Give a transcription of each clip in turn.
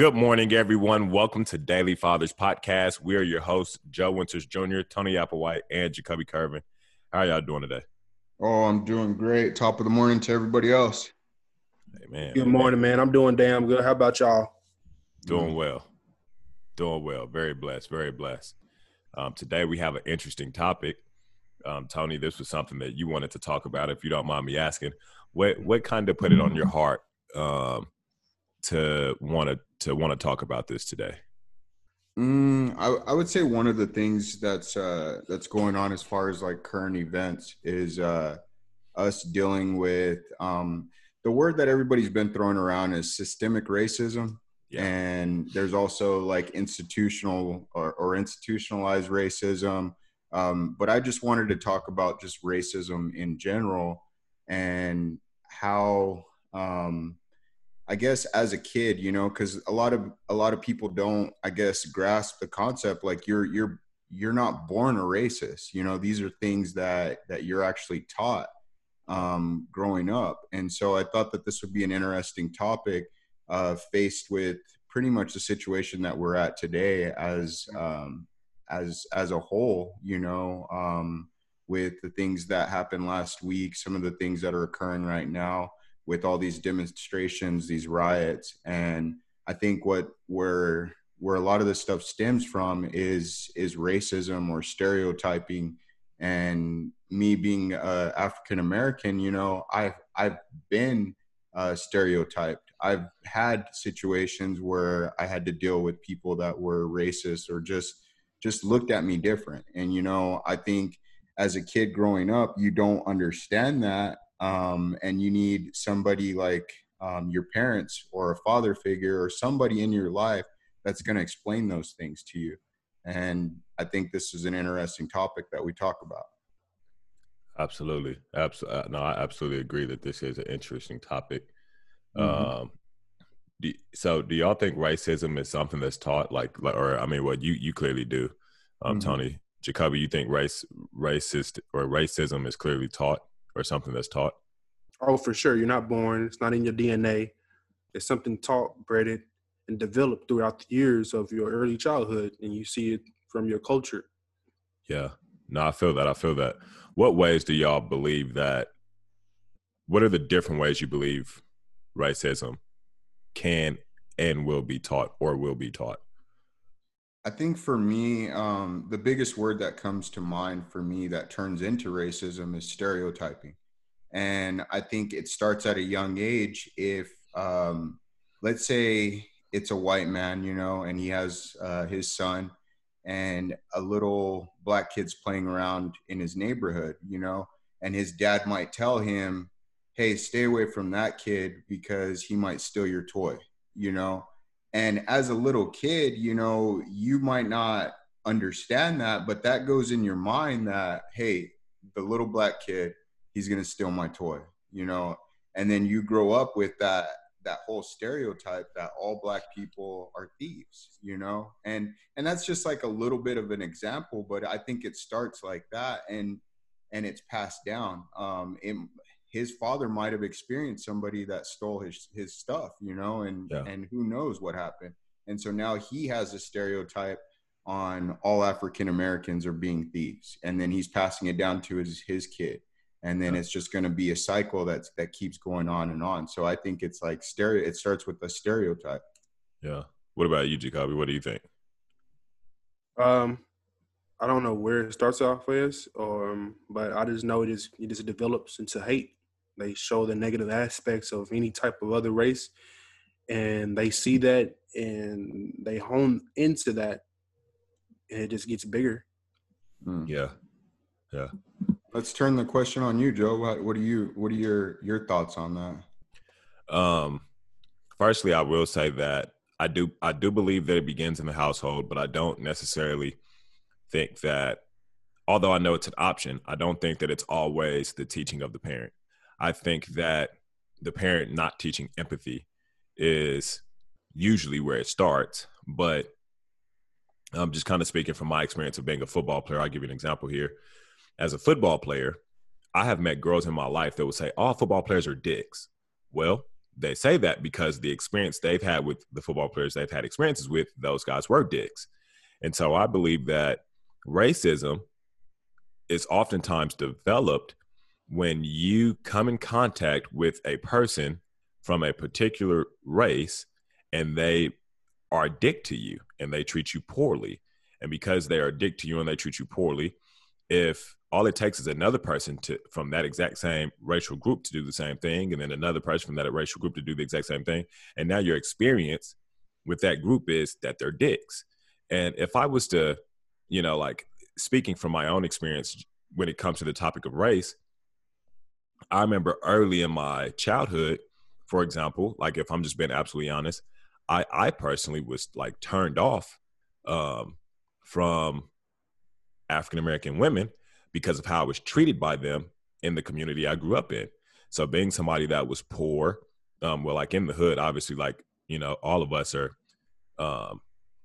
Good morning, everyone. Welcome to Daily Fathers Podcast. We are your hosts, Joe Winters Jr., Tony Applewhite, and Jacoby Curvin. How are y'all doing today? Oh, I'm doing great. Top of the morning to everybody else. Hey, man. Good morning, man. I'm doing damn good. How about y'all? Doing well. Doing well. Very blessed. Very blessed. Um, today we have an interesting topic. Um, Tony, this was something that you wanted to talk about. If you don't mind me asking, what what kind of put it on your heart um, to want to to want to talk about this today? Mm, I, I, would say one of the things that's uh, that's going on as far as like current events is uh, us dealing with um, the word that everybody's been throwing around is systemic racism, yeah. and there's also like institutional or, or institutionalized racism. Um, but I just wanted to talk about just racism in general and how um, I guess as a kid, you know, because a lot of a lot of people don't, I guess, grasp the concept. Like you're you're you're not born a racist. You know, these are things that that you're actually taught um, growing up. And so I thought that this would be an interesting topic, uh, faced with pretty much the situation that we're at today as um, as as a whole. You know, um, with the things that happened last week, some of the things that are occurring right now with all these demonstrations, these riots, and I think what where where a lot of this stuff stems from is is racism or stereotyping. And me being African American, you know, I've I've been uh, stereotyped. I've had situations where I had to deal with people that were racist or just just looked at me different. And you know, I think as a kid growing up, you don't understand that um, and you need somebody like um, your parents or a father figure or somebody in your life that's going to explain those things to you. And i think this is an interesting topic that we talk about. Absolutely. Absolutely uh, no i absolutely agree that this is an interesting topic. Mm-hmm. um, do, so do y'all think racism is something that's taught like, or i mean what you you clearly do um, mm-hmm. tony. Jacoby you think race racist or racism is clearly taught or something that's taught? Oh, for sure. You're not born. It's not in your DNA. It's something taught, bred, and developed throughout the years of your early childhood, and you see it from your culture. Yeah. No, I feel that. I feel that. What ways do y'all believe that? What are the different ways you believe racism can and will be taught or will be taught? I think for me, um, the biggest word that comes to mind for me that turns into racism is stereotyping. And I think it starts at a young age. If, um, let's say, it's a white man, you know, and he has uh, his son and a little black kid's playing around in his neighborhood, you know, and his dad might tell him, hey, stay away from that kid because he might steal your toy, you know and as a little kid, you know, you might not understand that, but that goes in your mind that, hey, the little black kid, he's to steal my toy, you know, and then you grow up with that that whole stereotype that all black people are thieves you know? And and that's just like a little bit of an example but i think it starts like that and and it's passed down. Um it, his father might have experienced somebody that stole his his stuff, you know, and yeah. and who knows what happened. And so now he has a stereotype on all African Americans are being thieves, and then he's passing it down to his his kid, and then yeah. it's just going to be a cycle that's that keeps going on and on. So I think it's like stereo. It starts with a stereotype. Yeah. What about you, Jacoby? What do you think? Um, I don't know where it starts off as, um, but I just know it just it just develops into hate. They show the negative aspects of any type of other race, and they see that and they hone into that, and it just gets bigger. Mm. Yeah, yeah. Let's turn the question on you, Joe. What, what are you? What are your your thoughts on that? Um, firstly, I will say that I do I do believe that it begins in the household, but I don't necessarily think that although I know it's an option, I don't think that it's always the teaching of the parent. I think that the parent not teaching empathy is usually where it starts. But I'm just kind of speaking from my experience of being a football player. I'll give you an example here. As a football player, I have met girls in my life that would say, all football players are dicks. Well, they say that because the experience they've had with the football players they've had experiences with, those guys were dicks. And so I believe that racism is oftentimes developed when you come in contact with a person from a particular race and they are a dick to you and they treat you poorly. And because they are a dick to you and they treat you poorly, if all it takes is another person to from that exact same racial group to do the same thing, and then another person from that racial group to do the exact same thing, and now your experience with that group is that they're dicks. And if I was to, you know, like speaking from my own experience when it comes to the topic of race, I remember early in my childhood, for example, like if I'm just being absolutely honest, I I personally was like turned off um, from African American women because of how I was treated by them in the community I grew up in. So being somebody that was poor, um, well, like in the hood, obviously, like you know, all of us are, um,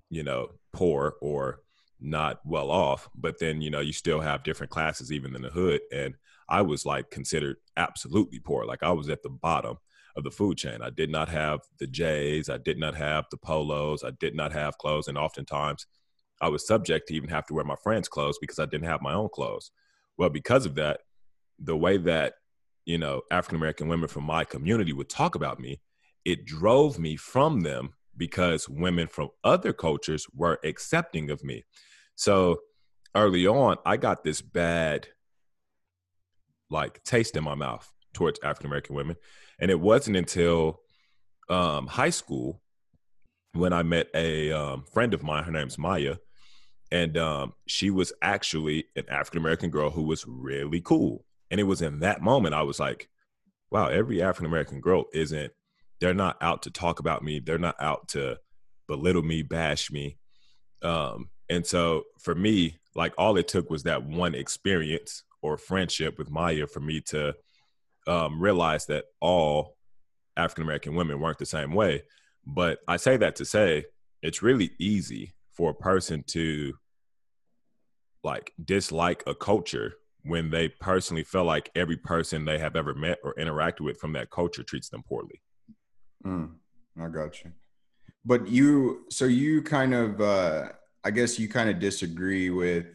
you know, poor or not well off. But then you know, you still have different classes even in the hood, and I was like considered absolutely poor. Like I was at the bottom of the food chain. I did not have the J's, I did not have the polos, I did not have clothes, and oftentimes I was subject to even have to wear my friends' clothes because I didn't have my own clothes. Well, because of that, the way that you know African American women from my community would talk about me, it drove me from them because women from other cultures were accepting of me. So early on, I got this bad like taste in my mouth towards African American women, and it wasn't until um, high school when I met a um, friend of mine. Her name's Maya, and um, she was actually an African American girl who was really cool. And it was in that moment I was like, wow, every African American girl isn't. They're not out to talk about me. They're not out to belittle me, bash me. Um, and so for me, like all it took was that one experience or friendship with Maya for me to um, realize that all African American women weren't the same way. But I say that to say it's really easy for a person to like dislike a culture when they personally feel like every person they have ever met or interacted with from that culture treats them poorly. Mm, I got you. But you, so you kind of, uh, I guess you kind of disagree with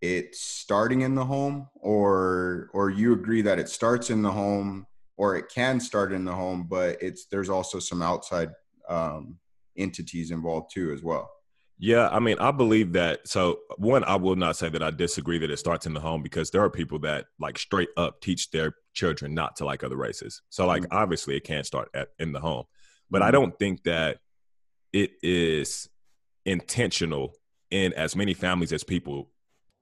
it starting in the home, or or you agree that it starts in the home, or it can start in the home, but it's there's also some outside um, entities involved too as well. Yeah, I mean, I believe that. So, one, I will not say that I disagree that it starts in the home because there are people that like straight up teach their children not to like other races. So, like, mm-hmm. obviously, it can't start at in the home, but mm-hmm. I don't think that it is intentional in as many families as people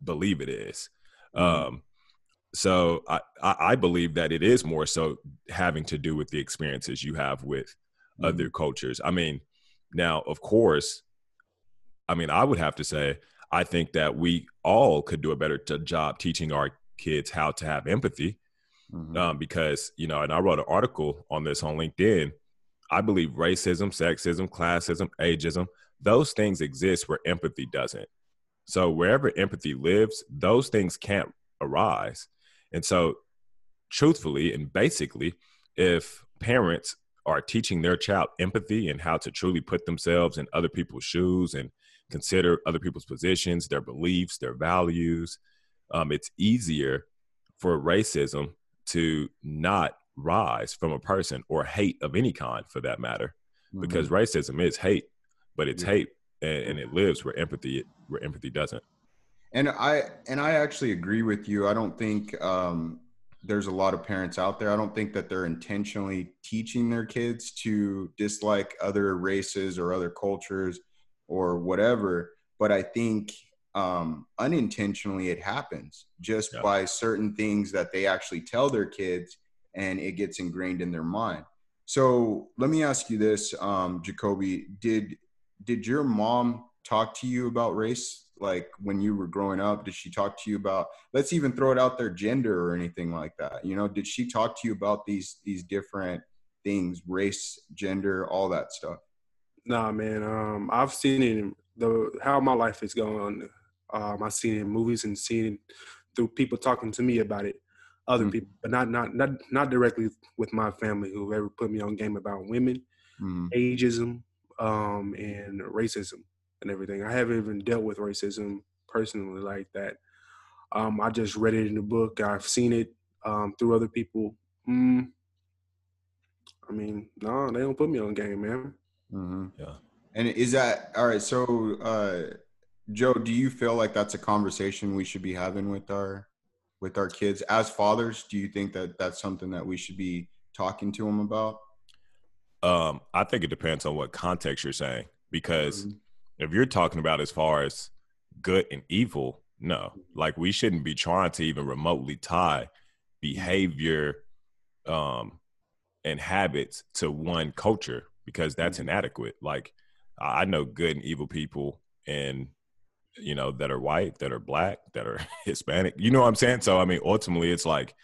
believe it is. Mm-hmm. Um, so I, I believe that it is more so having to do with the experiences you have with mm-hmm. other cultures. I mean, now of course, I mean I would have to say I think that we all could do a better t- job teaching our kids how to have empathy, mm-hmm. um, because you know, and I wrote an article on this on LinkedIn. I believe racism, sexism, classism, ageism, those things exist where empathy doesn't. So wherever empathy lives, those things can't arise. And so, truthfully and basically, if parents are teaching their child empathy and how to truly put themselves in other people's shoes and consider other people's positions, their beliefs, their values, um, it's easier for racism to not rise from a person or hate of any kind for that matter mm-hmm. because racism is hate but it's yeah. hate and, and, it lives where empathy where empathy doesn't. And I and I actually agree with you. I don't think um, there's a lot of parents out there. I don't think that they're intentionally teaching their kids to dislike other races or other cultures or whatever. But I think um, unintentionally it happens just yeah. by certain things that they actually tell their kids and it gets ingrained in their mind. So let me ask you this, um, Jacoby, did did your mom talk to you about race like when you were growing up did she talk to you about let's even throw it out there gender or anything like that you know did she talk to you about these these different things race gender all that stuff nah man um i've seen it in the how my life is going um i've seen it in movies and seen it through people talking to me about it other Mhm. people, but not not not not directly with my family who ever put me on game about women, Mhm. ageism, um, and racism and everything. I haven't even dealt with racism personally like that. Um, I just read it in the book. I've seen it um, through other people. Mm, I mean, no, they don't put me on game, man. Mhm. Yeah. And is that all right? So, uh, Joe, do you feel like that's a conversation we should be having with our with our kids as fathers? Do you think that that's something that we should be talking to them about? Um, I think it depends on what context you're saying because Mhm. if you're talking about as far as good and evil, no, like we shouldn't be trying to even remotely tie behavior um, and habits to one culture because that's Mhm. inadequate. Like I I know good and evil people and you know that are white, that are black, that are Hispanic. You know what I'm saying? So I mean, ultimately, it's like,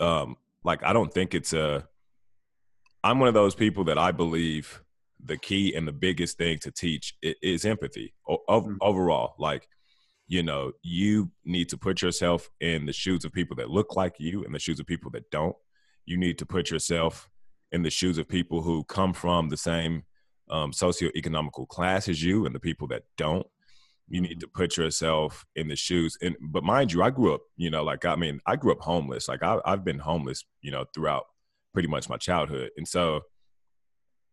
um, like I don't think it's a. I'm one of those people that I believe the key and the biggest thing to teach is empathy Mhm. overall. Like, you know, you need to put yourself in the shoes of people that look like you and the shoes of people that don't. You need to put yourself in the shoes of people who come from the same um, socioeconomical class as you and the people that don't. You need to put yourself in the shoes. And but mind you, I grew up, you know, like I mean, I grew up homeless. Like I, I've been homeless, you know, throughout pretty much my childhood, and so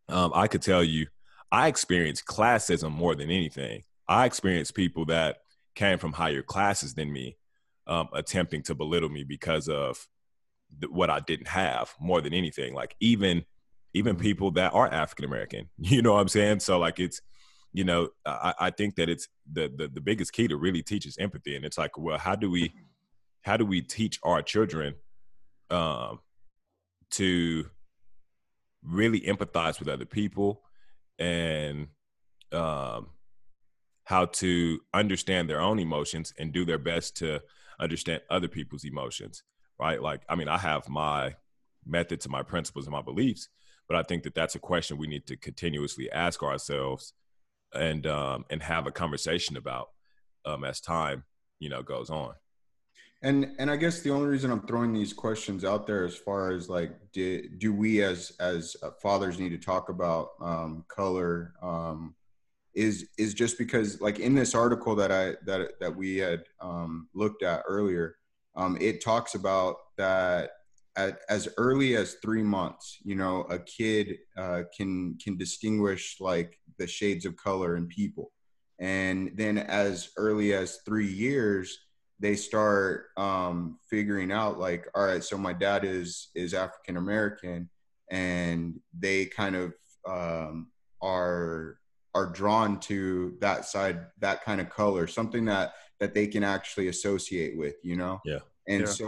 um, I could tell you, I experienced classism more than anything. I experienced people that came from higher classes than me, um, attempting to belittle me because of th- what I didn't have more than anything. Like even even people that are African American, you know what I'm saying? So like it's you know I, I think that it's the, the the biggest key to really teach is empathy, and it's like well how do we how do we teach our children um, to really empathize with other people and um, how to understand their own emotions and do their best to understand other people's emotions right? Like i mean i have my methods and my principles and my beliefs but i think that that's a question we need to continuously ask ourselves and um, and have a conversation about um, as time you know goes on And and I guess the only reason I'm throwing these questions out there, as far as like, do, do we as as uh, fathers need to talk about um, color, um, is is just because like in this article that I that that we had um, looked at earlier, um, it talks about that at, as early as three months, you know, a kid uh, can can distinguish like the shades of color in people, and then as early as three years they start um, figuring out like all right so my dad is is african american and they kind of um, are are drawn to that side that kind of color something that that they can actually associate with you know Yeah. and Yeah. so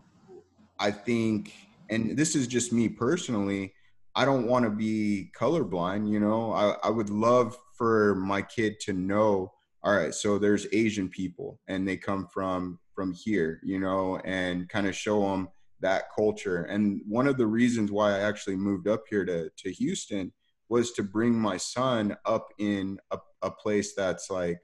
i think and this is just me personally i don't want to be colorblind you know I, I would love for my kid to know all right so there's asian people and they come from from here you know and kind of show them that culture. And one of the reasons why i actually moved up here to to houston was to bring my son up in a, a place that's like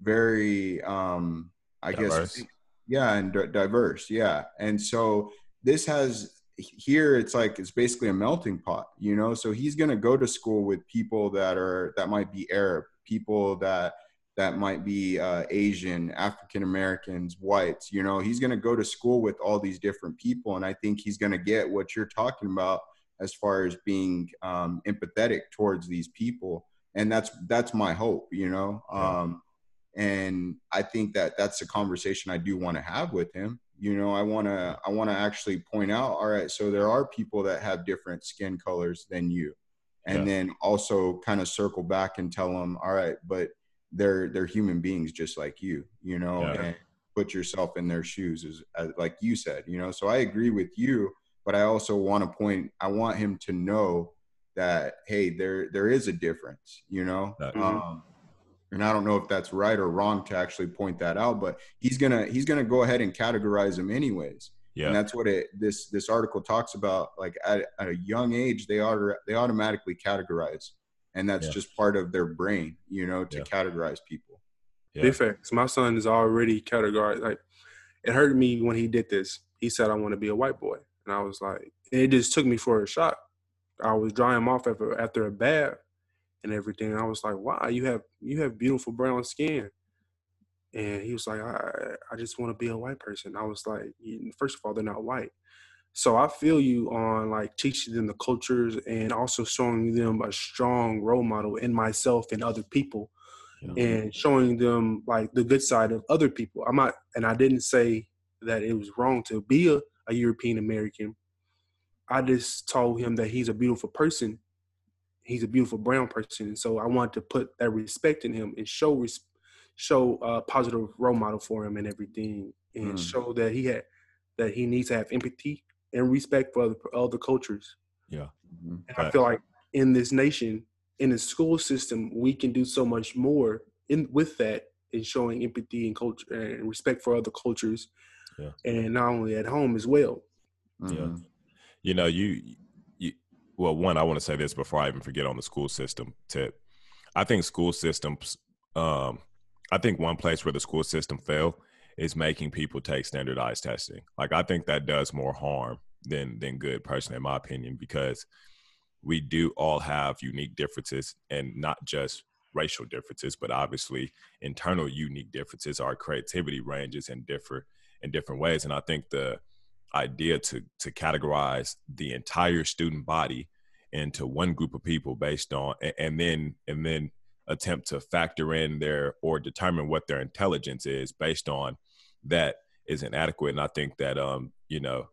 very um i Diverse. guess yeah and di- diverse yeah. And so this has here it's like it's basically a melting pot you know? So he's going to go to school with people that are that might be arab people that that might be uh, asian african americans whites you know he's going to go to school with all these different people and i think he's going to get what you're talking about as far as being um, empathetic towards these people and that's that's my hope you know? Um, and i think that that's a conversation i do want to have with him you know? I want to i want to actually point out all right so there are people that have different skin colors than you and Yeah. then also kind of circle back and tell them all right but they're they're human beings just like you you know Yeah. and put yourself in their shoes as, as like you said you know so i agree with you but i also want to point i want him to know that hey there there is a difference you know Right. Mhm. um and i don't know if that's right or wrong to actually point that out but he's gonna he's gonna go ahead and categorize them anyways yeah and that's what it this this article talks about like at, at a young age they are they automatically categorize and that's Yeah. just part of their brain you know to Yeah. categorize people yeah Big facts. My son is already categorized. Like it hurt me when he did this. He said, "I want to be a white boy," and I was like, and it just took me for a shock. I was drying him off after after a bath and everything. I was like, "Wow, you have you have beautiful brown skin." And he was like, "I I just want to be a white person." I was like, first of all, they're not white." So I feel you on like teaching them the cultures and also showing them a strong role model in myself and other people yeah. and showing them like the good side of other people. I'm not, and I didn't say that it was wrong to be a, a European American. I just told him that he's a beautiful person. He's a beautiful brown person. And So I wanted to put that respect in him and show, show a positive role model for him and everything and mm. show that he had, that he needs to have empathy and respect for other, other cultures. Yeah. Mm-hmm. And I feel like in this nation, in the school system, we can do so much more in with that in showing empathy and culture and respect for other cultures. Yeah. And not only at home as well. Mm-hmm. Yeah. You know, you you well, one, I want to say this before I even forget on the school system tip. I think school systems um I think one place where the school system failed is making people take standardized testing. Like I think that does more harm than than good, personally, in my opinion, because we do all have unique differences and not just racial differences, but obviously internal unique differences. Our creativity ranges in different in different ways. And I think the idea to to categorize the entire student body into one group of people based on and then and then attempt to factor in their or determine what their intelligence is based on that is inadequate. And I think that um, you know,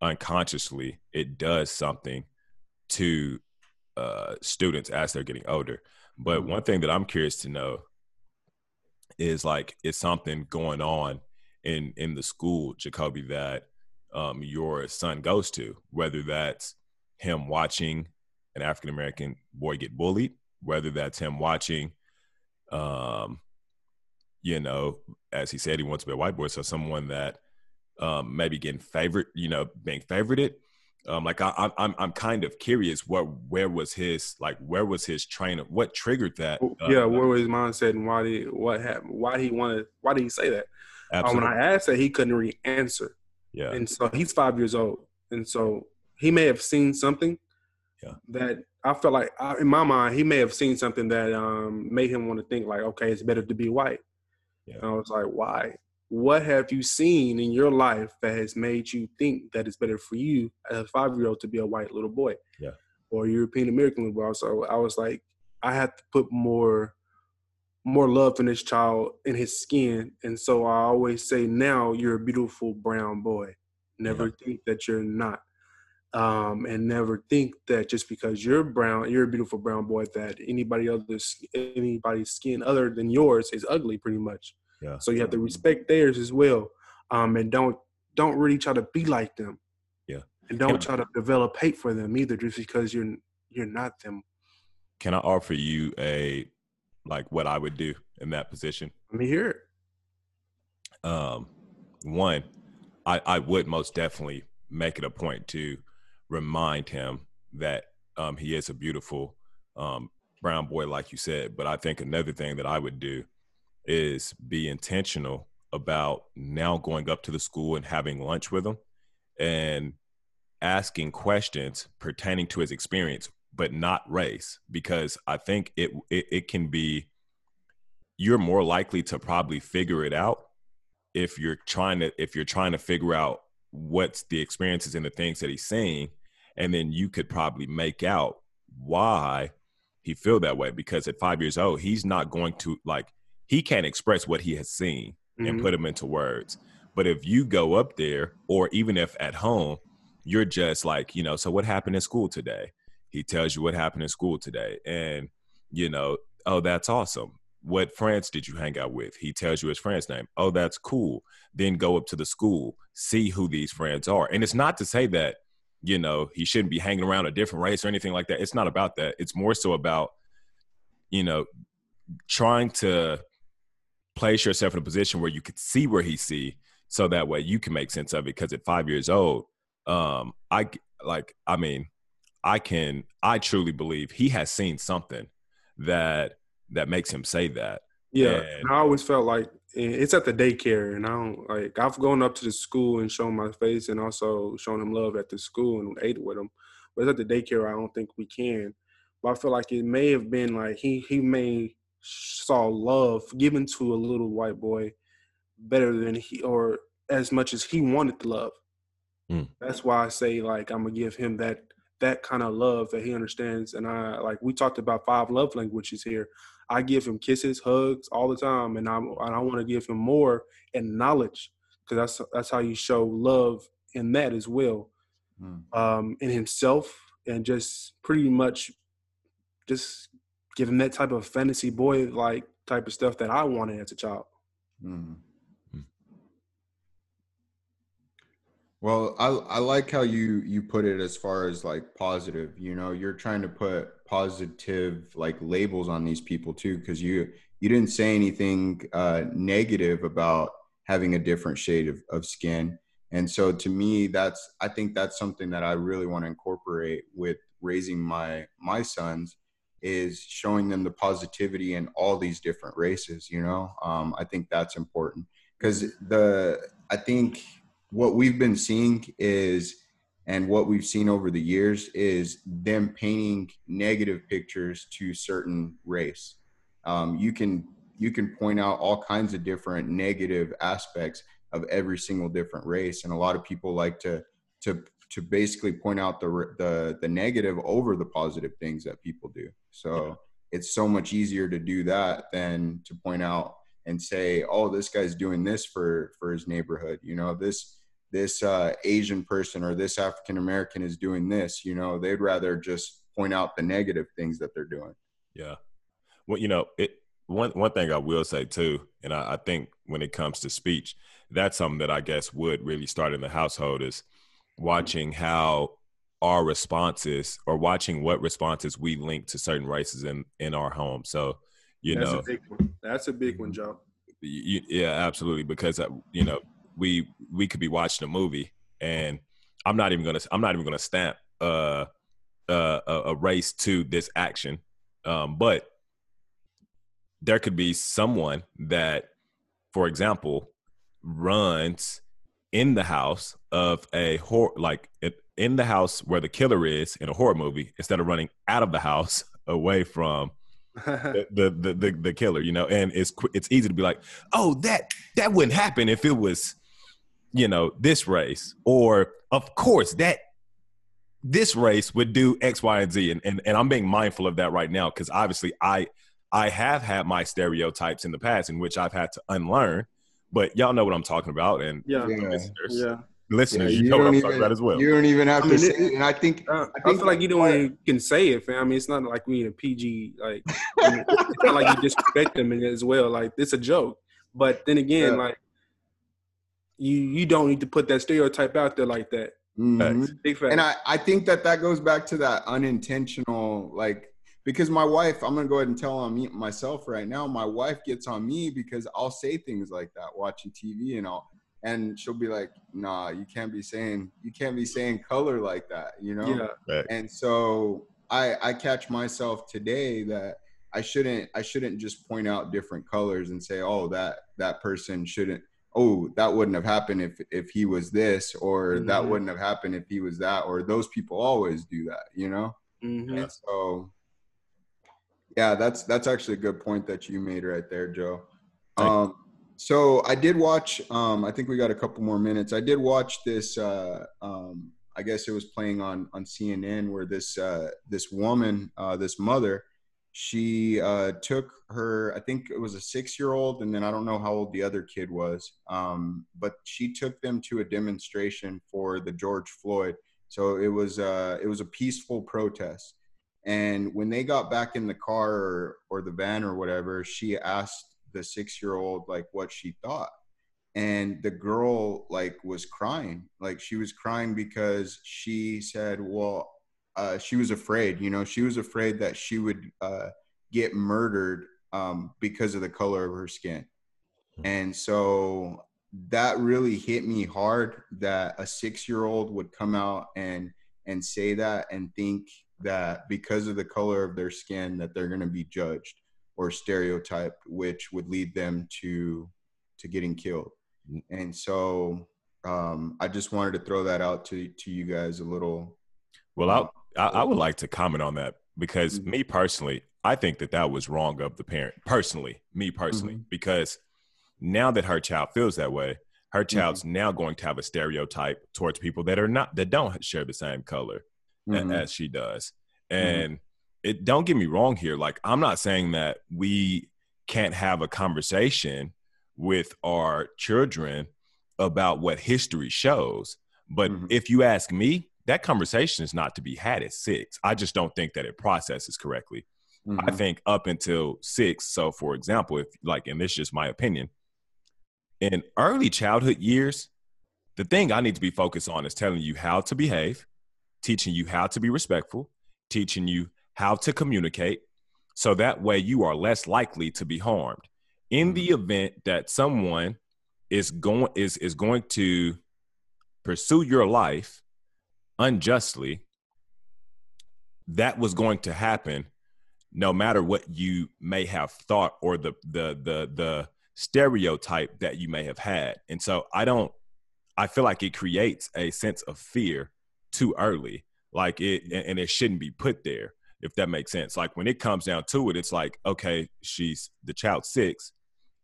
unconsciously it does something to uh, students as they're getting older. But mm-hmm. one thing that I'm curious to know is like is something going on in in the school, Jacoby, that um, your son goes to, whether that's him watching an African American boy get bullied, whether that's him watching um, you know, as he said, he wants to be a white boy. So someone that um, maybe getting favored, you know, being favorited. Um, like I, am I'm, I'm kind of curious. What, where was his like? Where was his trainer? What triggered that? Uh, yeah, where was his mindset and why did what happened? Why did he wanted? Why did he say that? Um, when I asked that, he couldn't really answer. Yeah, and so he's five years old, and so he may have seen something. Yeah. That I felt like, I, in my mind, he may have seen something that um, made him want to think like, okay, it's better to be white. Yeah. And I was like, why? What have you seen in your life that has made you think that it's better for you as a five year old to be a white little boy? Yeah. Or European American little boy. So I was like, I have to put more more love in this child in his skin. And so I always say, now you're a beautiful brown boy. Never yeah. think that you're not. Um, and never think that just because you're brown, you're a beautiful brown boy, that anybody other's anybody's skin other than yours is ugly, pretty much. Yeah. So you have to respect theirs as well, um, and don't don't really try to be like them. Yeah. And don't try to develop hate for them either, just because you're you're not them. Can I offer you a like what I would do in that position? Let me hear it. Um, one, I I would most definitely make it a point to remind him that um, he is a beautiful um, brown boy, like you said. But I think another thing that I would do is be intentional about now going up to the school and having lunch with him and asking questions pertaining to his experience but not race because i think it, it it, can be you're more likely to probably figure it out if you're trying to if you're trying to figure out what's the experiences and the things that he's saying and then you could probably make out why he feel that way because at five years old he's not going to like he can't express what he has seen mm-hmm. and put them into words. But if you go up there, or even if at home, you're just like, you know, so what happened in school today? He tells you what happened in school today. And, you know, oh, that's awesome. What friends did you hang out with? He tells you his friend's name. Oh, that's cool. Then go up to the school, see who these friends are. And it's not to say that, you know, he shouldn't be hanging around a different race or anything like that. It's not about that. It's more so about, you know, trying to place yourself in a position where you could see where he see so that way you can make sense of it because at five years old um i like i mean i can i truly believe he has seen something that that makes him say that yeah and, i always felt like it's at the daycare, and I don't like. I've gone up to the school and shown my face, and also shown them love at the school and ate with them. But it's at the daycare. I don't think we can. But I feel like it may have been like he he may saw love given to a little white boy better than he or as much as he wanted the love. Mm. That's why I say like I'm gonna give him that that kind of love that he understands. And I like we talked about five love languages here. I give him kisses, hugs all the time, and I'm and I want to give him more and knowledge because that's that's how you show love in that as well, mm. um, in himself and just pretty much just give him that type of fantasy boy like type of stuff that I wanted as a child. Mm. Well, I I like how you you put it as far as like positive. You know, you're trying to put positive like labels on these people too, because you you didn't say anything uh, negative about having a different shade of, of skin. And so to me, that's I think that's something that I really want to incorporate with raising my my sons is showing them the positivity in all these different races. You know, um, I think that's important because the I think what we've been seeing is and what we've seen over the years is them painting negative pictures to certain race. Um, you can you can point out all kinds of different negative aspects of every single different race. And a lot of people like to to to basically point out the the the negative over the positive things that people do. So yeah. it's so much easier to do that than to point out and say oh this guy's doing this for for his neighborhood. You know this this uh, Asian person or this African American is doing this. You know, they'd rather just point out the negative things that they're doing. Yeah. Well, you know, it one one thing I will say too, and I, I think when it comes to speech, that's something that I guess would really start in the household is watching how our responses or watching what responses we link to certain races in in our home. So, you that's know, a big one. that's a big one, Joe. You, yeah, absolutely. Because uh, you know, we we could be watching a movie and I'm not even gonna I'm not even gonna stamp uh, uh, a, race to this action, um, but there could be someone that, for example, runs in the house of a horror like in the house where the killer is in a horror movie instead of running out of the house away from the, the, the the killer you know? And it's it's easy to be like oh that that wouldn't happen if it was you know, this race, or of course that this race would do X, Y, and Z. And and, and I'm being mindful of that right now because obviously I I have had my stereotypes in the past in which I've had to unlearn. But y'all know what I'm talking about, and yeah, listeners, yeah. listeners, yeah, you, you, know what I'm even, talking about as well. You don't even have I to say it. And I think, uh, I, think I feel like you don't even can say it, fam. I mean, it's not like we in a PG, like, it's not like you disrespect them as well. Like, it's a joke. But then again, yeah. like, you you don't need to put that stereotype out there like that. Mm-hmm. Big fact. And I, I think that that goes back to that unintentional, like, because my wife, I'm gonna go ahead and tell on me myself right now. My wife gets on me because I'll say things like that watching TV and all, and she'll be like, "Nah, you can't be saying you can't be saying color like that," you know. Yeah. Right. And so I I catch myself today that I shouldn't I shouldn't just point out different colors and say, "Oh, that that person shouldn't." Oh that wouldn't have happened if if he was this or mm-hmm. that wouldn't have happened if he was that or those people always do that you know mm-hmm. and so yeah that's that's actually a good point that you made right there joe um so i did watch um i think we got a couple more minutes i did watch this uh um i guess it was playing on on cnn where this uh this woman uh this mother she uh, took her i think it was a six year old and then i don't know how old the other kid was um, but she took them to a demonstration for the george floyd. So it was uh, it was a peaceful protest. And when they got back in the car or, or the van or whatever she asked the six year old like what she thought. And the girl like was crying. Like she was crying because she said well uh, she was afraid. You know, she was afraid that she would uh, get murdered um, because of the color of her skin. And so that really hit me hard that a six year old would come out and and say that and think that because of the color of their skin that they're going to be judged or stereotyped which would lead them to to getting killed. And so um, I just wanted to throw that out to to you guys a little. Well, I I, I would like to comment on that because Mhm. me personally, I think that that was wrong of the parent. Personally, me personally, Mm-hmm. because now that her child feels that way, her Mm-hmm. child's now going to have a stereotype towards people that are not that don't share the same color Mhm. as she does. And it don't get me wrong here. Like I'm not saying that we can't have a conversation with our children about what history shows. But Mhm. if you ask me, that conversation is not to be had at six. I just don't think that it processes correctly. I Mhm. think up until six. So, for example, if like, and this is just my opinion, in early childhood years, the thing I need to be focused on is telling you how to behave, teaching you how to be respectful, teaching you how to communicate, so that way you are less likely to be harmed. In the event that someone is going is is going to pursue your life unjustly, that was going to happen no matter what you may have thought or the the the the stereotype that you may have had. And so I don't I feel like it creates a sense of fear too early. Like it and it shouldn't be put there, if that makes sense. Like when it comes down to it, it's like, okay, she's the child six.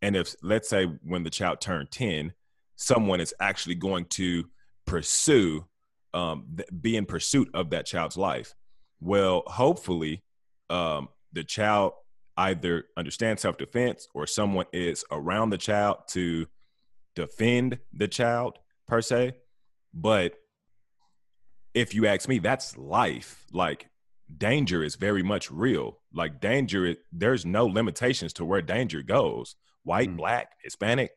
And if let's say when the child turned 10, someone is actually going to pursue um, th- be in pursuit of that child's life. Well, hopefully, um, the child either understands self defense or someone is around the child to defend the child per se. But if you ask me, that's life. Like danger is very much real. Like danger, there's no limitations to where danger goes. White, Mm. black, Hispanic,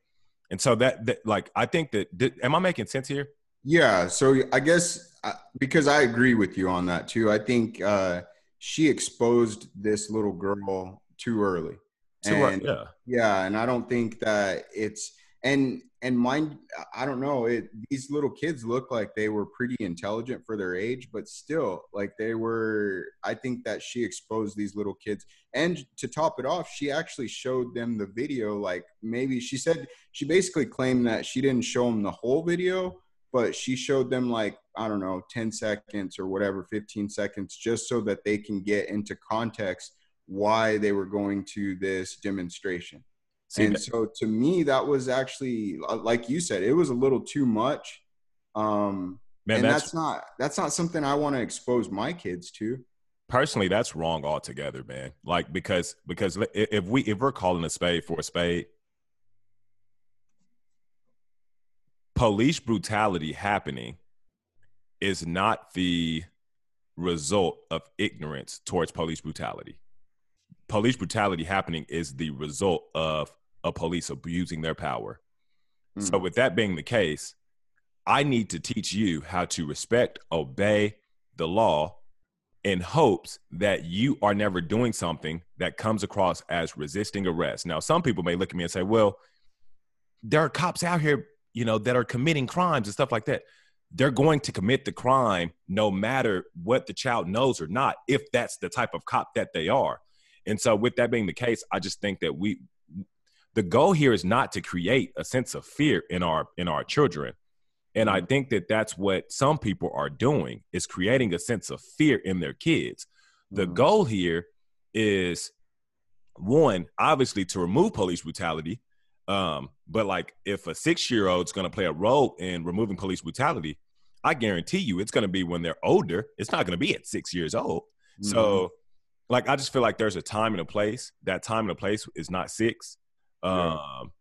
and so that, that like I think that. Did, am I making sense here? Yeah, so I guess uh, because I agree with you on that too. I think uh, she exposed this little girl too early. To where- And- yeah. Yeah, and I don't think that it's and and mind I don't know it. These little kids look like they were pretty intelligent for their age, but still, like they were. I think that she exposed these little kids, and to top it off, she actually showed them the video. Like maybe she said she basically claimed that she didn't show them the whole video, but she showed them like I don't know, ten seconds or whatever, fifteen seconds, just so that they can get into context why they were going to this demonstration. See, and so to me, that was actually like you said, it was a little too much. Um, man, and that's, that's, not that's not something I want to expose my kids to. personally that's wrong altogether, man. Like because because if we if we're calling a spade for a spade, police brutality happening is not the result of ignorance towards police brutality. Police brutality happening is the result of a police abusing their power. So, Mm. with that being the case, I need to teach you how to respect, obey the law in hopes that you are never doing something that comes across as resisting arrest. Now, some people may look at me and say, well, there are cops out here, you know, that are committing crimes and stuff like that. They're going to commit the crime no matter what the child knows or not, if that's the type of cop that they are. And so, with that being the case, I just think that we, the goal here is not to create a sense of fear in our in our children and i think that that's what some people are doing is creating a sense of fear in their kids the Mhm. goal here is one obviously to remove police brutality um, but like if a six year old's going to play a role in removing police brutality i guarantee you it's going to be when they're older it's not going to be at six years old Mm-hmm. so, like, I just feel like there's a time and a place. That time and a place is not six. Yeah. Um,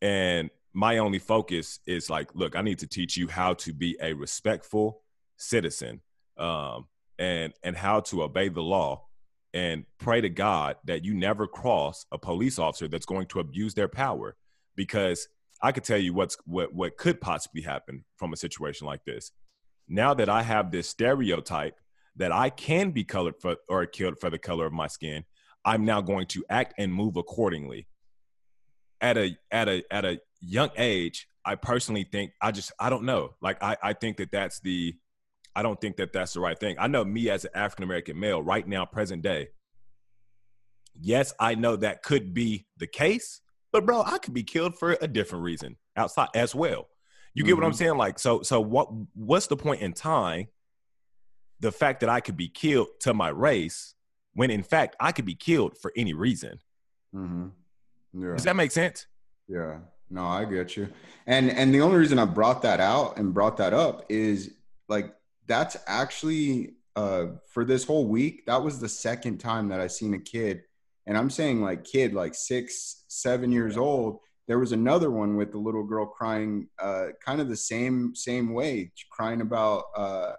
and my only focus is like, look, I need to teach you how to be a respectful citizen, um, and and how to obey the law, and pray to God that you never cross a police officer that's going to abuse their power, because I could tell you what's what what could possibly happen from a situation like this. Now that I have this stereotype that I can be colored for or killed for the color of my skin, I'm now going to act and move accordingly. At a at a at a young age, I personally think I just I don't know. Like I I think that that's the I don't think that that's the right thing. I know me as an African American male right now, present day. Yes, I know that could be the case, But bro, I could be killed for a different reason outside as well. You get what I'm Mhm. saying? Like, so so what what's the point in time? The fact that I could be killed to my race when in fact I could be killed for any reason. Mm-hmm. Yeah. Does that make sense? Yeah. No, I get you. And and the only reason I brought that out and brought that up is like that's actually uh for this whole week, that was the second time that I seen a kid. And I'm saying like kid, like six, seven years old. There was another one with the little girl crying uh kind of the same same way, crying about uh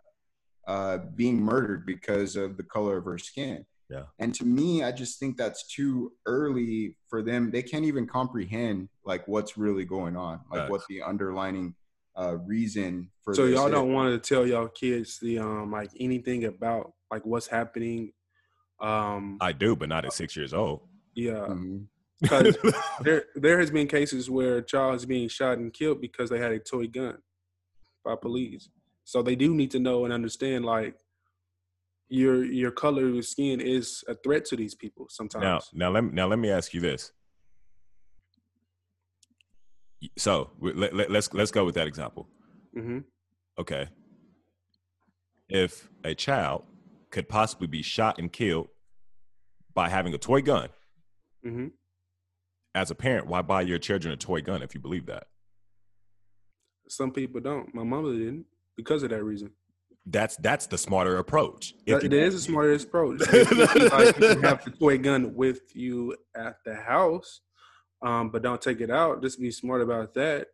uh being murdered because of the color of her skin. Yeah. And to me, I just think that's too early for them. They can't even comprehend like what's really going on, like what the underlining uh, reason for. So this y'all is. don't want to tell y'all kids the um like anything about like what's happening. Um I do, but not at six years old. yeah. Mhm. Because there there has been cases where a child is being shot and killed because they had a toy gun by police. So they do need to know and understand like your your color of your skin is a threat to these people now, sometimes. now let me now let me ask you this. So let, let, let's let's go with that example. hmm Okay. If a child could possibly be shot and killed by having a toy gun, hmm as a parent, why buy your children a toy gun if you believe that? Some people don't. My mother didn't because of that reason. That's that's the smarter approach. If That, you- it is a smartest approach. You feel like you can have the toy gun with you at the house, um, but don't take it out. Just be smart about that.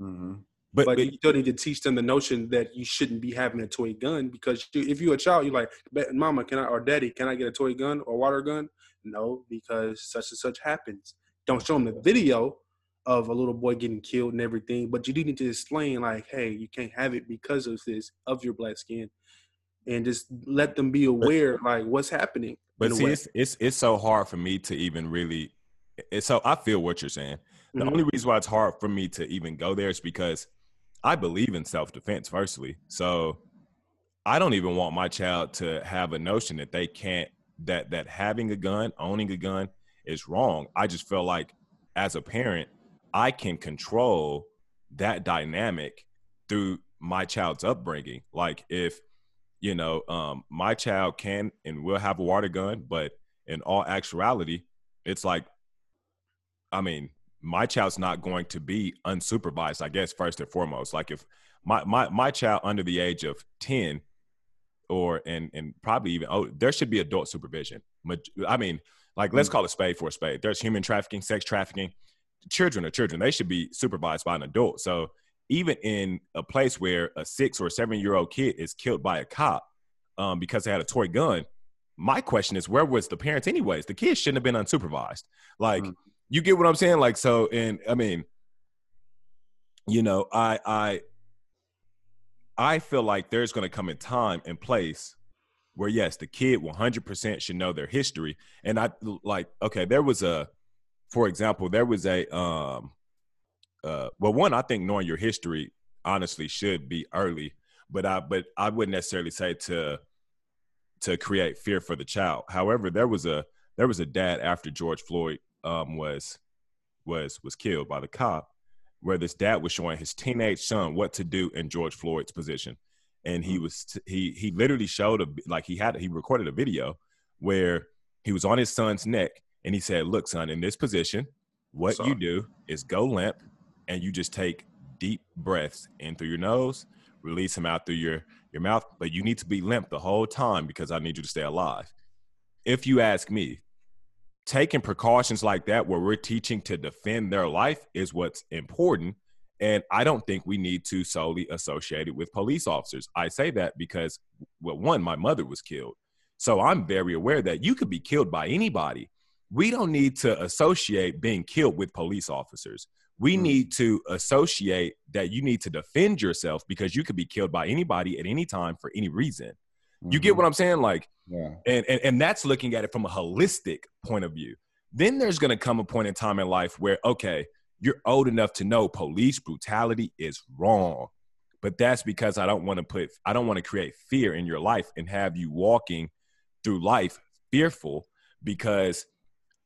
Mhm. but, But but you still need to teach them the notion that you shouldn't be having a toy gun because you, if you're a child, you're like, "Mama, can I or Daddy, can I get a toy gun or water gun?" No, because such and such happens. Don't show them the video of a little boy getting killed and everything, but you do need to explain like, "Hey, you can't have it because of this of your black skin," and just let them be aware like what's happening. but see, it's, it's it's so hard for me to even really. So I feel what you're saying. The Mhm. only reason why it's hard for me to even go there is because I believe in self defense. Firstly, so I don't even want my child to have a notion that they can't that that having a gun, owning a gun, is wrong. I just feel like as a parent, I can control that dynamic through my child's upbringing. Like if you know, um, my child can and will have a water gun, but in all actuality, it's like, I mean, my child's not going to be unsupervised. I guess first and foremost, like if my my my child under the age of ten, or and and probably even oh, there should be adult supervision. I mean, like let's call a spade for a spade. There's human trafficking, sex trafficking. Children are children. They should be supervised by an adult. So even in a place where a six or seven year old kid is killed by a cop um, because they had a toy gun, my question is, where was the parents anyways? The kids shouldn't have been unsupervised. Like, Mm. You get what I'm saying? Like, so, and I mean, you know, I, I, I feel like there's going to come a time and place where yes, the kid 100% should know their history. And I like, okay, there was a, for example, there was a, um, uh, well, one, I think knowing your history honestly should be early, but I, but I wouldn't necessarily say to, to create fear for the child. However, there was a, there was a dad after George Floyd um, was, was, was killed by the cop, where this dad was showing his teenage son what to do in George Floyd's position, and he was t- he he literally showed a like he had he recorded a video where he was on his son's neck and he said, "Look, son, in this position, what Sorry. you do is go limp, and you just take deep breaths in through your nose, release them out through your your mouth, but you need to be limp the whole time because I need you to stay alive." If you ask me, taking precautions like that where we're teaching to defend their life is what's important. And i don't think we need to solely associate it with police officers. I say that because well one my mother was killed. So i'm very aware that you could be killed by anybody. We don't need to associate being killed with police officers. We Mm. need to associate that you need to defend yourself because you could be killed by anybody at any time for any reason you get Mhm. what i'm saying like Yeah. and, and and that's looking at it from a holistic point of view then there's going to come a point in time in life where okay you're old enough to know police brutality is wrong but that's because i don't want to put i don't want to create fear in your life and have you walking through life fearful because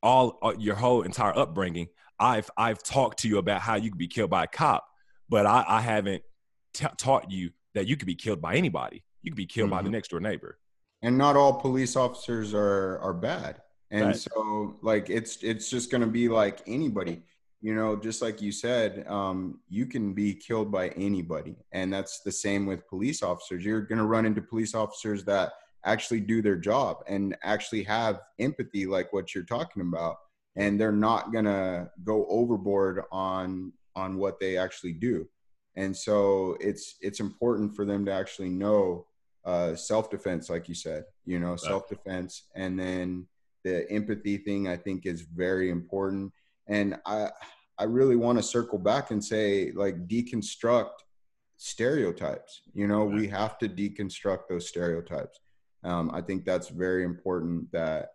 all uh, your whole entire upbringing I've I've talked to you about how you could be killed by a cop, but I, I haven't t- taught you that you could be killed by anybody. You could be killed mm-hmm. by the mm-hmm. next door neighbor. And not all police officers are are bad. And right. so like it's it's just gonna be like anybody you know just like you said um, you can be killed by anybody and that's the same with police officers you're going to run into police officers that actually do their job and actually have empathy like what you're talking about and they're not going to go overboard on on what they actually do and so it's it's important for them to actually know uh, self-defense like you said you know self-defense. And then the empathy thing i think is very important. And i i really want to circle back and say like deconstruct stereotypes. You know right. we have to deconstruct those stereotypes. Um, i think that's very important that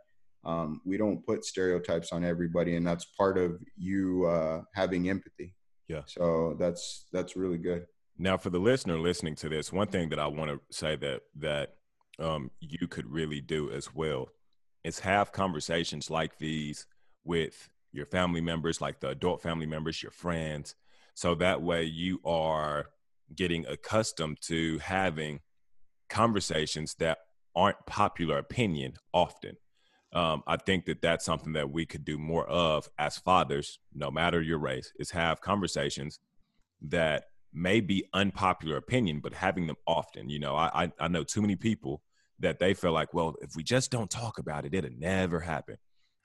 um, we don't put stereotypes on everybody and that's part of you uh, having empathy. Yeah. So that's that's really good now for the listener listening to this one thing that i want to say that that um, you could really do as well is have conversations like these with your family members, like the adult family members, your friends. So that way you are getting accustomed to having conversations that aren't popular opinion often. Um, I think that that's something that we could do more of as fathers, no matter your race, is have conversations that may be unpopular opinion, but having them often. You know, I, I, I know too many people that they feel like, well, if we just don't talk about it, it'll never happen.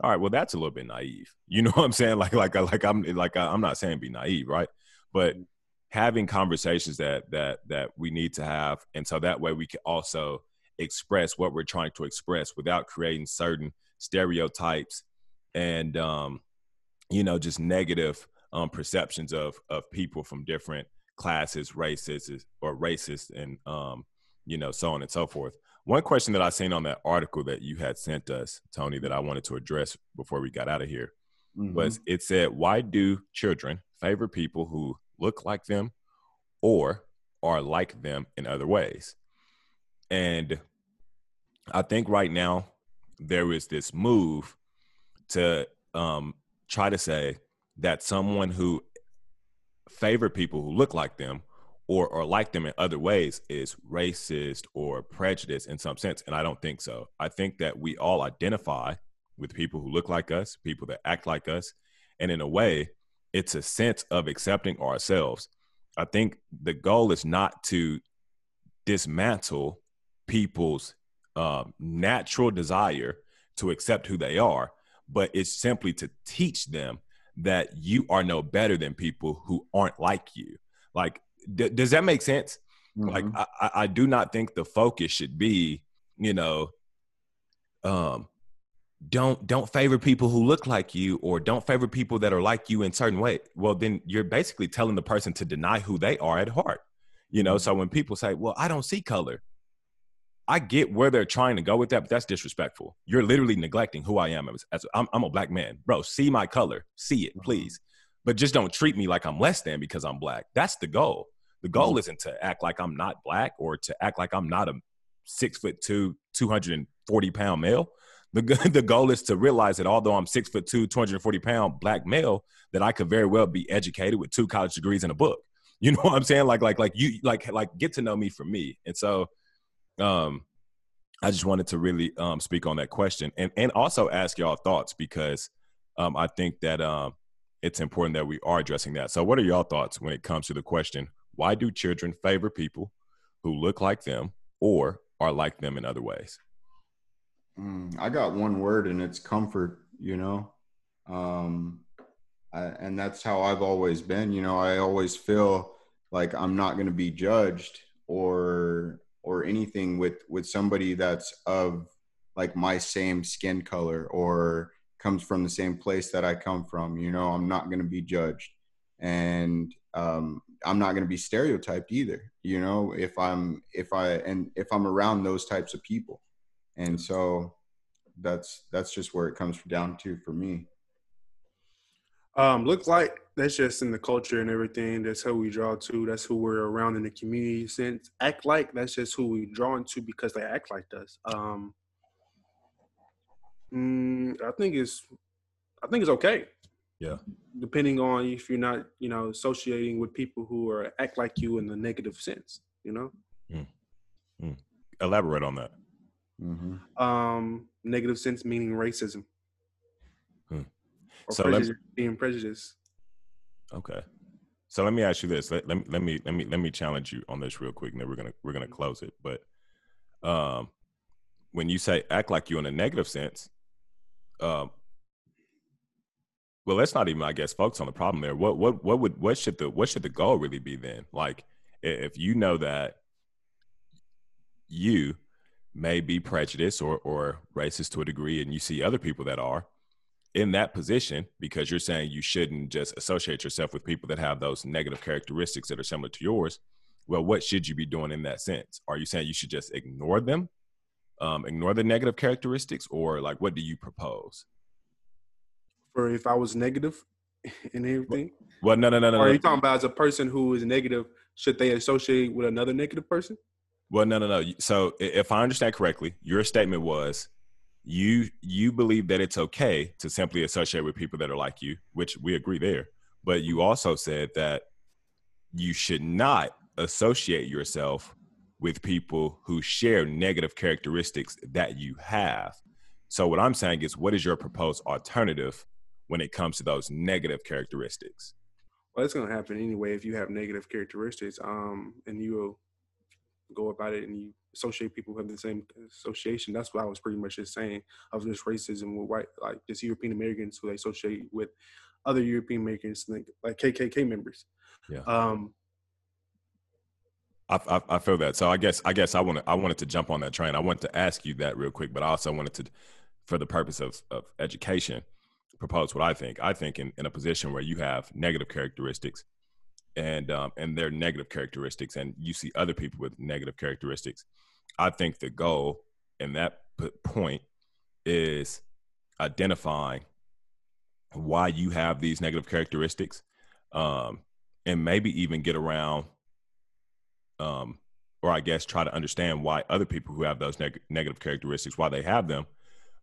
All right, well, that's a little bit naive. You know what I'm saying? Like, like, like I'm like I'm not saying be naive, right? But having conversations that that that we need to have, and so that way we can also express what we're trying to express without creating certain stereotypes and um, you know just negative um, perceptions of of people from different classes, racist or racist and um, you know so on and so forth. One question that I seen on that article that you had sent us, Tony, that I wanted to address before we got out of here mm-hmm. was it said, Why do children favor people who look like them or are like them in other ways? And I think right now there is this move to um, try to say that someone who favor people who look like them or or like them in other ways is racist or prejudiced in some sense and i don't think so. I think that we all identify with people who look like us people that act like us and in a way it's a sense of accepting ourselves. I think the goal is not to dismantle people's um, natural desire to accept who they are but it's simply to teach them that you are no better than people who aren't like you like D- does that make sense? Mm-hmm. Like, I, I do not think the focus should be, you know, um, don't don't favor people who look like you or don't favor people that are like you in certain way well then you're basically telling the person to deny who they are at heart you know mm-hmm. so when people say well i don't see color i get where they're trying to go with that but that's disrespectful you're literally neglecting who i am as, as I'm, I'm, a black man bro see my color see it mm-hmm. please but just don't treat me like i'm less than because i'm black that's the goal the goal mm-hmm. isn't to act like I'm not black or to act like I'm not a six foot two, 240 pound male. The, the goal is to realize that although I'm six foot two, 240 pound black male, that I could very well be educated with two college degrees and a book. You know what I'm saying? Like, like, like you, like, like get to know me for me. And so, um, I just wanted to really um, speak on that question and, and also ask y'all thoughts because um, I think that um, it's important that we are addressing that. So, what are y'all thoughts when it comes to the question why do children favor people who look like them or are like them in other ways? Mm, I got one word and it's comfort, you know. Um, I, and that's how I've always been. You know, I always feel like I'm not going to be judged or or anything with with somebody that's of like my same skin color or comes from the same place that I come from. You know, I'm not going to be judged, and um, I'm not going to be stereotyped either. You know, if I'm if I and if I'm around those types of people, and so that's that's just where it comes down to for me. Um, look like that's just in the culture and everything. That's who we draw to. That's who we're around in the community. Since act like that's just who we drawn to because they act like us. Um, mm, I think it's, I think it's okay. Yeah. Depending on if you're not, you know, associating with people who are act like you in the negative sense, you know. Elaborate on that. Mm-hmm. Um, negative sense meaning racism. Hmm. Or So let- prejudice, being prejudiced. Okay. So let me ask you this. Let, let, me, let me let me let me challenge you on this real quick, and then we're gonna we're gonna close it. But um, when you say act like you in a negative sense, um, well, let's not even I guess focus on the problem there. What what what would what should the what should the goal really be then? Like if you know that you may be prejudiced or or racist to a degree, and you see other people that are, in that position because you're saying you shouldn't just associate yourself with people that have those negative characteristics that are similar to yours well what should you be doing in that sense are you saying you should just ignore them um, ignore the negative characteristics or like what do you propose For if I was negative and everything. well no no no no, are no. you talking about as a person who is negative, should they associate with another negative person? well no no no so if i understand correctly your statement was you you believe that it's okay to simply associate with people that are like you which we agree there but you also said that you should not associate yourself with people who share negative characteristics that you have so what i'm saying is what is your proposed alternative when it comes to those negative characteristics Well, it's gonna happen anyway if you have negative characteristics. Um, and you will go about it and you associate people who have the same association. That's what I was pretty much just saying of this racism with white, like just European Americans who they associate with other European Americans, like, like KKK members. Yeah. Um, I, I, I feel that. So I guess I guess I wanted I wanted to jump on that train. I wanted to ask you that real quick, but I also wanted to, for the purpose of, of education, propose what I think. I think in, in a position where you have negative characteristics, and um, and they're negative characteristics, and you see other people with negative characteristics, I think the goal in that point is identifying why you have these negative characteristics, um, and maybe even get around um, or I guess try to understand why other people who have those neg- negative characteristics, why they have them,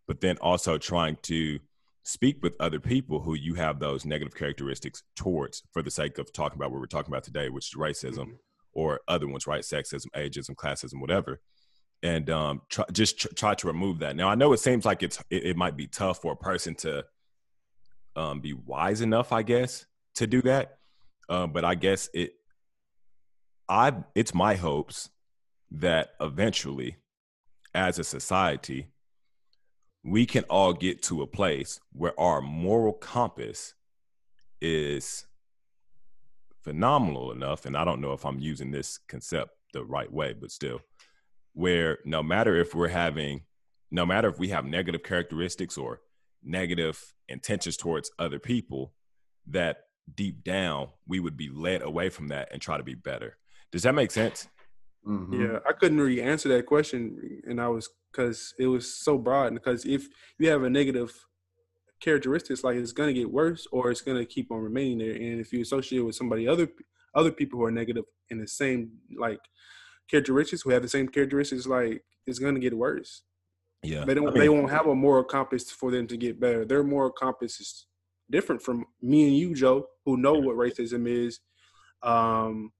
but then also trying to speak with other people who you have those negative characteristics towards for the sake of talking about what we're talking about today, which is racism Mhm. or other ones, right? Sexism, ageism, classism, whatever. And um, try, just tr- try to remove that. Now, I know it seems like it's it, it might be tough for a person to um, be wise enough, I guess, to do that. Um, but I guess it I it's my hopes that eventually, as a society, we can all get to a place where our moral compass is phenomenal enough, and I don't know if I'm using this concept the right way, but still, where no matter if we're having, no matter if we have negative characteristics or negative intentions towards other people, that deep down we would be led away from that and try to be better. Does that make sense? Mm-hmm. Yeah, I couldn't really answer that question, and I was because it was so broad. Because if you have a negative characteristics, like it's gonna get worse, or it's gonna keep on remaining there. And if you associate with somebody other other people who are negative in the same like characteristics, who have the same characteristics, like it's gonna get worse. Yeah. They don't. I mean- they won't have a moral compass for them to get better. Their moral compass is different from me and you, Joe, who know what racism is. Um,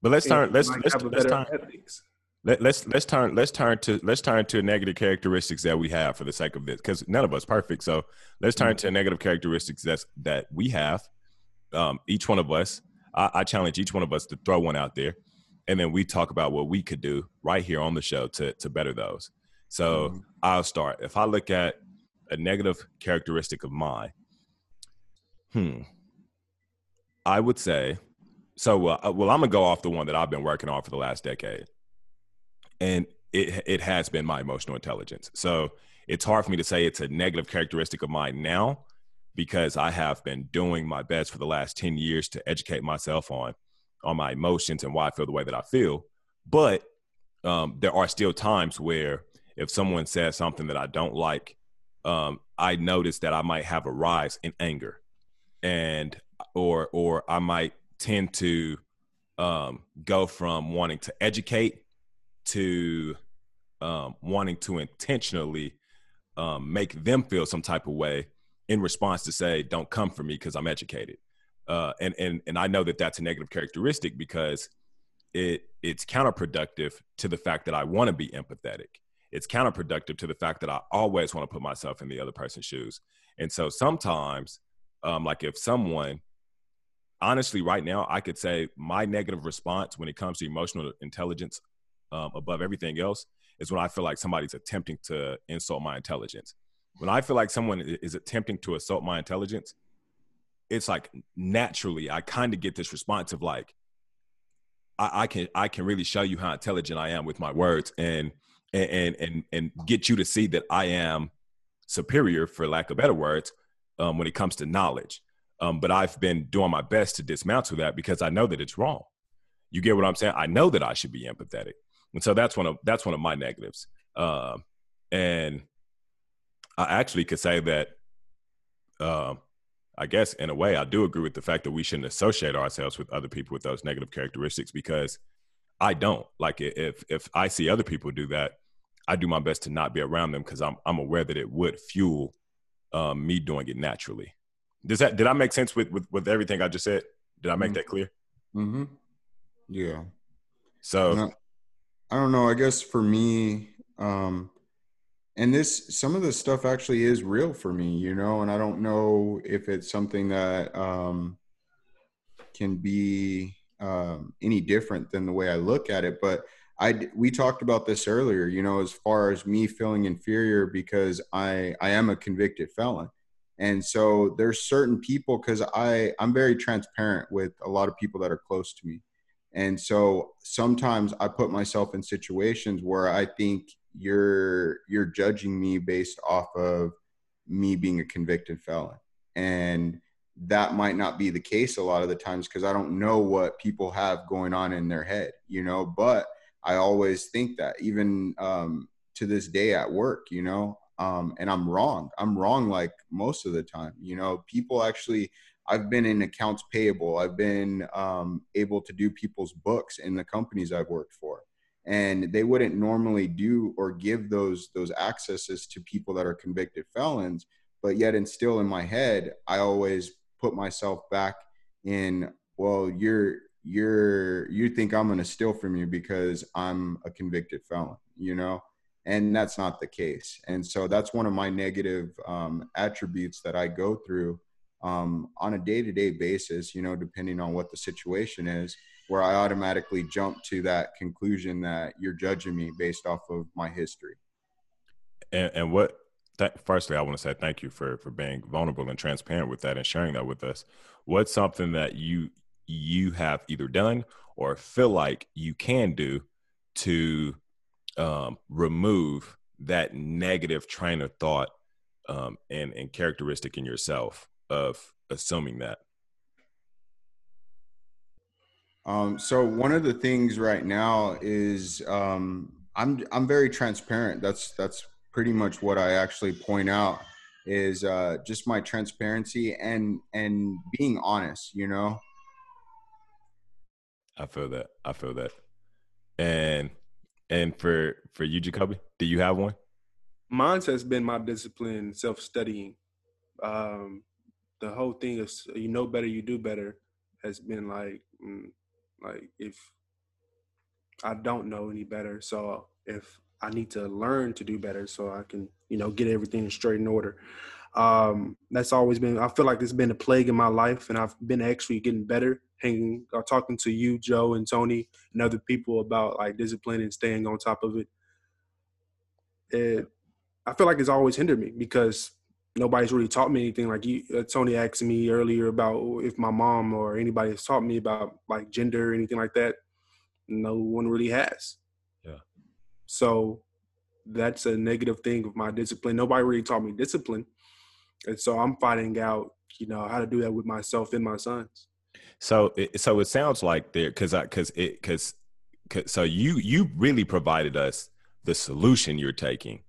But let's turn let's let's, let's turn ethics. Let, let's let's turn let's turn to let's turn to negative characteristics that we have for the sake of this because none of us perfect. So let's turn to negative characteristics that's that we have. Um, each one of us, I, I challenge each one of us to throw one out there, and then we talk about what we could do right here on the show to to better those. So Mhm. I'll start. If I look at a negative characteristic of mine, hmm, I would say, so uh, well, I'm gonna go off the one that I've been working on for the last decade, and it it has been my emotional intelligence. So it's hard for me to say it's a negative characteristic of mine now because I have been doing my best for the last 10 years to educate myself on on my emotions and why I feel the way that I feel. But um, there are still times where if someone says something that I don't like, um, I notice that I might have a rise in anger, and or or I might tend to um, go from wanting to educate to um, wanting to intentionally um, make them feel some type of way in response to say, "Don't come for me because I'm educated." Uh, and and and I know that that's a negative characteristic because it it's counterproductive to the fact that I want to be empathetic. It's counterproductive to the fact that I always want to put myself in the other person's shoes. And so sometimes, um, like if someone, honestly, right now, I could say my negative response when it comes to emotional intelligence um, above everything else is when I feel like somebody's attempting to insult my intelligence. When I feel like someone is attempting to assault my intelligence, it's like naturally I kind of get this response of like, I, I, can I can really show you how intelligent I am with my words and and and and get you to see that I am superior, for lack of better words, um, when it comes to knowledge. Um, but I've been doing my best to dismantle that because I know that it's wrong. You get what I'm saying? I know that I should be empathetic, and so that's one of that's one of my negatives. Um, and I actually could say that um, I guess in a way, I do agree with the fact that we shouldn't associate ourselves with other people with those negative characteristics because I don't. Like if if I see other people do that, I do my best to not be around them because I'm I'm aware that it would fuel um, me doing it naturally. Does that did I make sense with with, with everything I just said? Did I make mm-hmm. that clear? Mm-hmm. Yeah. So I don't know. I guess for me, um, and this some of the stuff actually is real for me you know and i don't know if it's something that um, can be um, any different than the way i look at it but i we talked about this earlier you know as far as me feeling inferior because i i am a convicted felon and so there's certain people because i i'm very transparent with a lot of people that are close to me and so sometimes i put myself in situations where i think you're you're judging me based off of me being a convicted felon. And that might not be the case a lot of the times because i don't know what people have going on in their head you know but i always think that even um, to this day at work you know um, and i'm wrong. I'm wrong like most of the time you know people actually i've been in accounts payable. I've been um, able to do people's books in the companies i've worked for. And they wouldn't normally do or give those those accesses to people that are convicted felons but yet and still in my head i always put myself back in well you're you're you think i'm going to steal from you because i'm a convicted felon you know? And that's not the case. And so that's one of my negative um, attributes that i go through um, on a day-to-day basis you know depending on what the situation is where I automatically jump to that conclusion that you're judging me based off of my history. And, and what, th- firstly, I want to say thank you for for being vulnerable and transparent with that and sharing that with us. What's something that you you have either done or feel like you can do to um, remove that negative train of thought um, and and characteristic in yourself of assuming that um, so one of the things right now is um, I'm I'm very transparent. That's that's pretty much what I actually point out is uh, just my transparency and and being honest. You know. I feel that. I feel that. And and for for you, Jacoby, do you have one? Mine has been my discipline, self studying. Um, the whole thing is you know better, you do better has been like mm, like if I don't know any better, so if I need to learn to do better, so I can you know get everything in straight in order. Um, that's always been. I feel like it's been a plague in my life, and I've been actually getting better. Hanging, or uh, talking to you, Joe, and Tony, and other people about like discipline and staying on top of it. It, I feel like it's always hindered me because nobody's really taught me anything. Like you, uh, Tony asked me earlier about if my mom or anybody has taught me about like gender or anything like that. No one really has. Yeah. So that's a negative thing of my discipline. Nobody really taught me discipline, and so I'm finding out, you know, how to do that with myself and my sons. So, it, so it sounds like there, because I, because it, because, so you, you really provided us the solution you're taking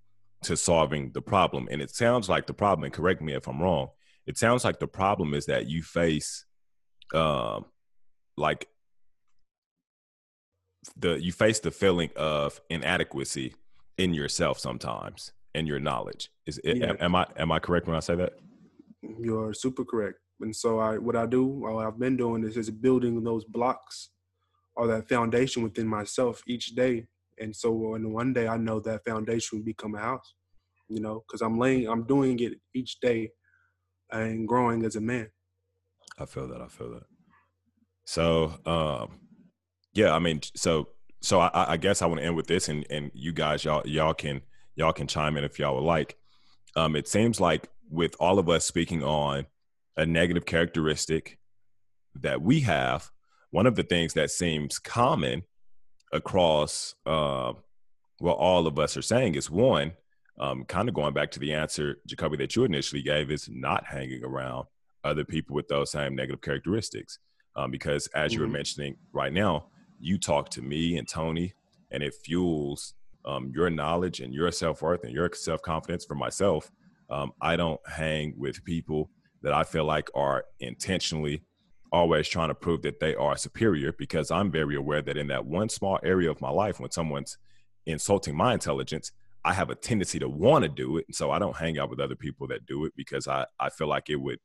to solving the problem. And it sounds like the problem, and correct me if I'm wrong, it sounds like the problem is that you face um like the you face the feeling of inadequacy in yourself sometimes in your knowledge. Is it, yeah. am I am I correct when I say that? You're super correct. And so I, what I do, what I've been doing is just building those blocks or that foundation within myself each day. And so, in one day, I know that foundation will become a house. You know, because I'm laying, I'm doing it each day, and growing as a man. I feel that. I feel that. So, um, yeah, I mean, so so I, I guess I want to end with this, and and you guys, y'all y'all can y'all can chime in if y'all would like. Um, it seems like with all of us speaking on a negative characteristic that we have, one of the things that seems common across uh, what all of us are saying is one, um, kind of going back to the answer, Jacoby, that you initially gave, is not hanging around other people with those same negative characteristics. Um, because as you were mm-hmm. mentioning right now, you talk to me and Tony, and it fuels um, your knowledge and your self worth and your self confidence. For myself, um, I don't hang with people that I feel like are intentionally always trying to prove that they are superior because I'm very aware that in that one small area of my life, when someone's insulting my intelligence, I have a tendency to want to do it. And so I don't hang out with other people that do it because I, I feel like it would,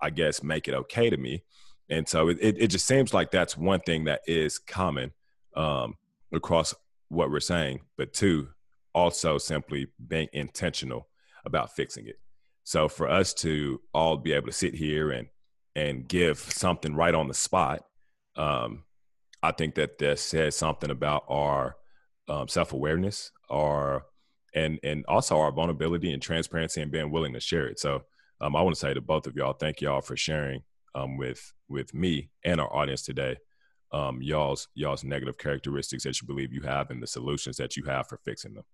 I guess, make it okay to me. And so it, it, it just seems like that's one thing that is common um, across what we're saying. But two, also simply being intentional about fixing it. So for us to all be able to sit here and and give something right on the spot, um, I think that that says something about our um, self awareness, our and and also our vulnerability and transparency and being willing to share it. So um, I want to say to both of y'all, thank y'all for sharing um, with with me and our audience today, um, y'all's y'all's negative characteristics that you believe you have and the solutions that you have for fixing them.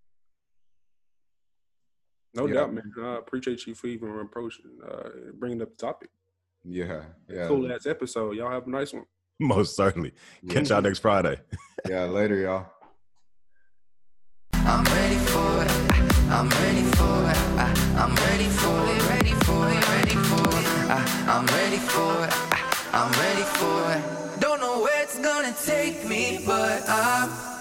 No yeah. doubt, man. I appreciate you for even approaching, uh, bringing up the topic. Yeah, yeah. Cool ass episode. Y'all have a nice one. Most certainly. Catch y'all next Friday. yeah, later, y'all. I'm ready for it. I'm ready for it. I'm ready for it. Ready for it. Ready for it. I'm ready for it. I'm ready for it. Don't know where it's gonna take me, but I'm